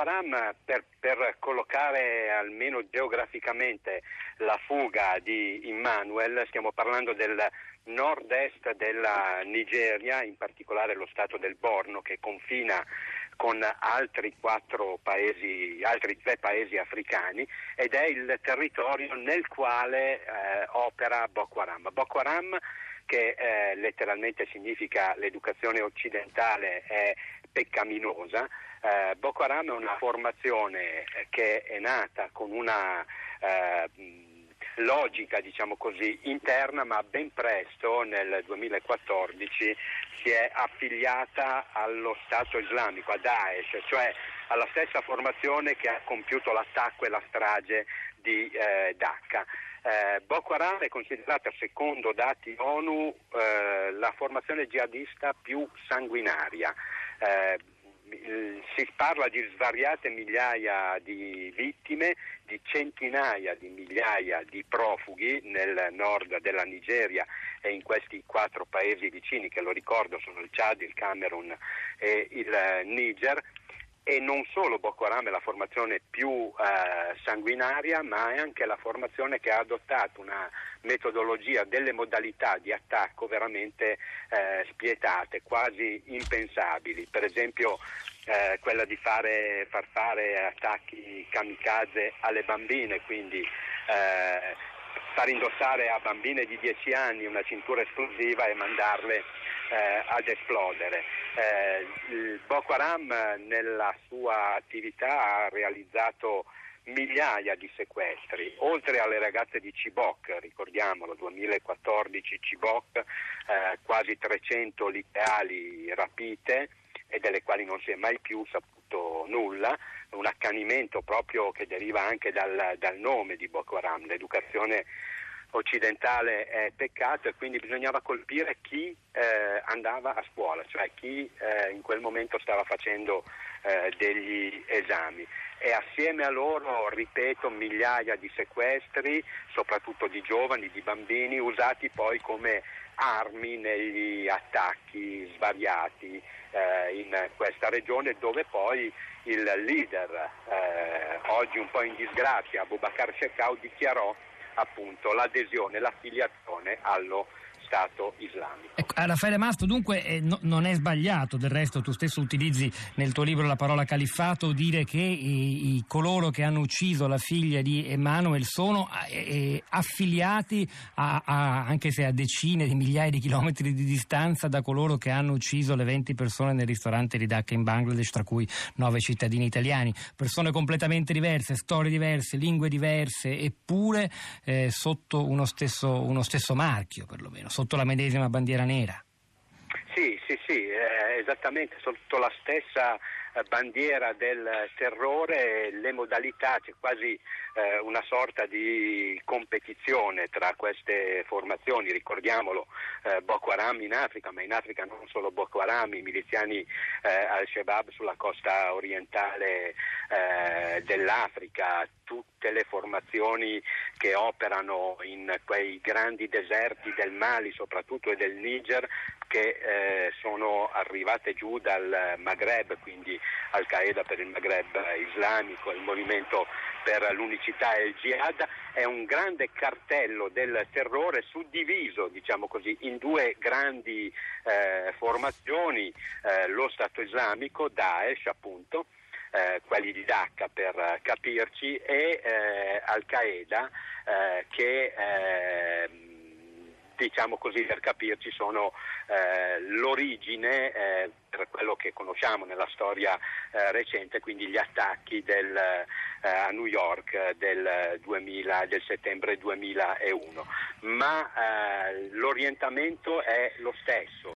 Boko Haram, per, per, collocare almeno geograficamente la fuga di Immanuel, stiamo parlando del nord-est della Nigeria, in particolare lo stato del Borno che confina con altri paesi, altri tre paesi africani ed è il territorio nel quale eh, opera Boko Haram. Boko Haram che eh, letteralmente significa l'educazione occidentale è peccaminosa, eh, Boko Haram è una formazione che è nata con una eh, logica diciamo così, interna, ma ben presto nel 2014 si è affiliata allo Stato islamico, a Daesh, cioè alla stessa formazione che ha compiuto l'attacco e la strage di eh, Dhaka. Boko Haram è considerata, secondo dati ONU, eh, la formazione jihadista più sanguinaria. Eh, si parla di svariate migliaia di vittime, di centinaia di migliaia di profughi nel nord della Nigeria e in questi quattro paesi vicini che lo ricordo sono il Chad, il Camerun e il Niger e non solo Boko Haram è la formazione più eh, sanguinaria, ma è anche la formazione che ha adottato una metodologia delle modalità di attacco veramente eh, spietate, quasi impensabili. Per esempio eh, quella di fare, far fare attacchi kamikaze alle bambine, quindi eh, far indossare a bambine di 10 anni una cintura esplosiva e mandarle eh, ad esplodere. Eh, Boko Haram nella sua attività ha realizzato migliaia di sequestri, oltre alle ragazze di Cibok, ricordiamolo, 2014 Cibok, eh, quasi 300 liceali rapite e delle quali non si è mai più saputo nulla, un accanimento proprio che deriva anche dal, dal nome di Boko Haram, l'educazione occidentale è peccato e quindi bisognava colpire chi eh, andava a scuola, cioè chi eh, in quel momento stava facendo eh, degli esami. E assieme a loro, ripeto, migliaia di sequestri, soprattutto di giovani, di bambini, usati poi come armi negli attacchi svariati eh, in questa regione dove poi il leader, eh, oggi un po' in disgrazia, Abubakar Shekau, dichiarò appunto l'adesione, l'affiliazione allo Stato islamico. Ecco, Raffaele Mastro, dunque eh, no, non è sbagliato, del resto tu stesso utilizzi nel tuo libro la parola califfato, dire che i, i coloro che hanno ucciso la figlia di Emanuele sono eh, eh, affiliati, a, a, anche se a decine di migliaia di chilometri di distanza, da coloro che hanno ucciso le 20 persone nel ristorante di Dhaka in Bangladesh, tra cui 9 cittadini italiani. Persone completamente diverse, storie diverse, lingue diverse, eppure eh, sotto uno stesso, uno stesso marchio perlomeno sotto la medesima bandiera nera. Sì, sì, sì, eh, esattamente, sotto la stessa eh, bandiera del terrore, le modalità, c'è quasi eh, una sorta di competizione tra queste formazioni, ricordiamolo eh, Boko Haram in Africa, ma in Africa non solo Boko Haram, i miliziani eh, al-Shabaab sulla costa orientale eh, dell'Africa, tutte le formazioni che operano in quei grandi deserti del Mali soprattutto e del Niger che eh, sono arrivate giù dal Maghreb, quindi Al-Qaeda per il Maghreb islamico, il movimento per l'unicità e il jihad, è un grande cartello del terrore suddiviso diciamo così, in due grandi eh, formazioni, eh, lo Stato islamico, Daesh appunto, eh, quelli di Dhaka per capirci, e eh, Al-Qaeda eh, che ehm, diciamo così per capirci sono eh, l'origine eh, per quello che conosciamo nella storia eh, recente, quindi gli attacchi del, eh, a New York del, 2000, del settembre 2001. Ma eh, l'orientamento è lo stesso,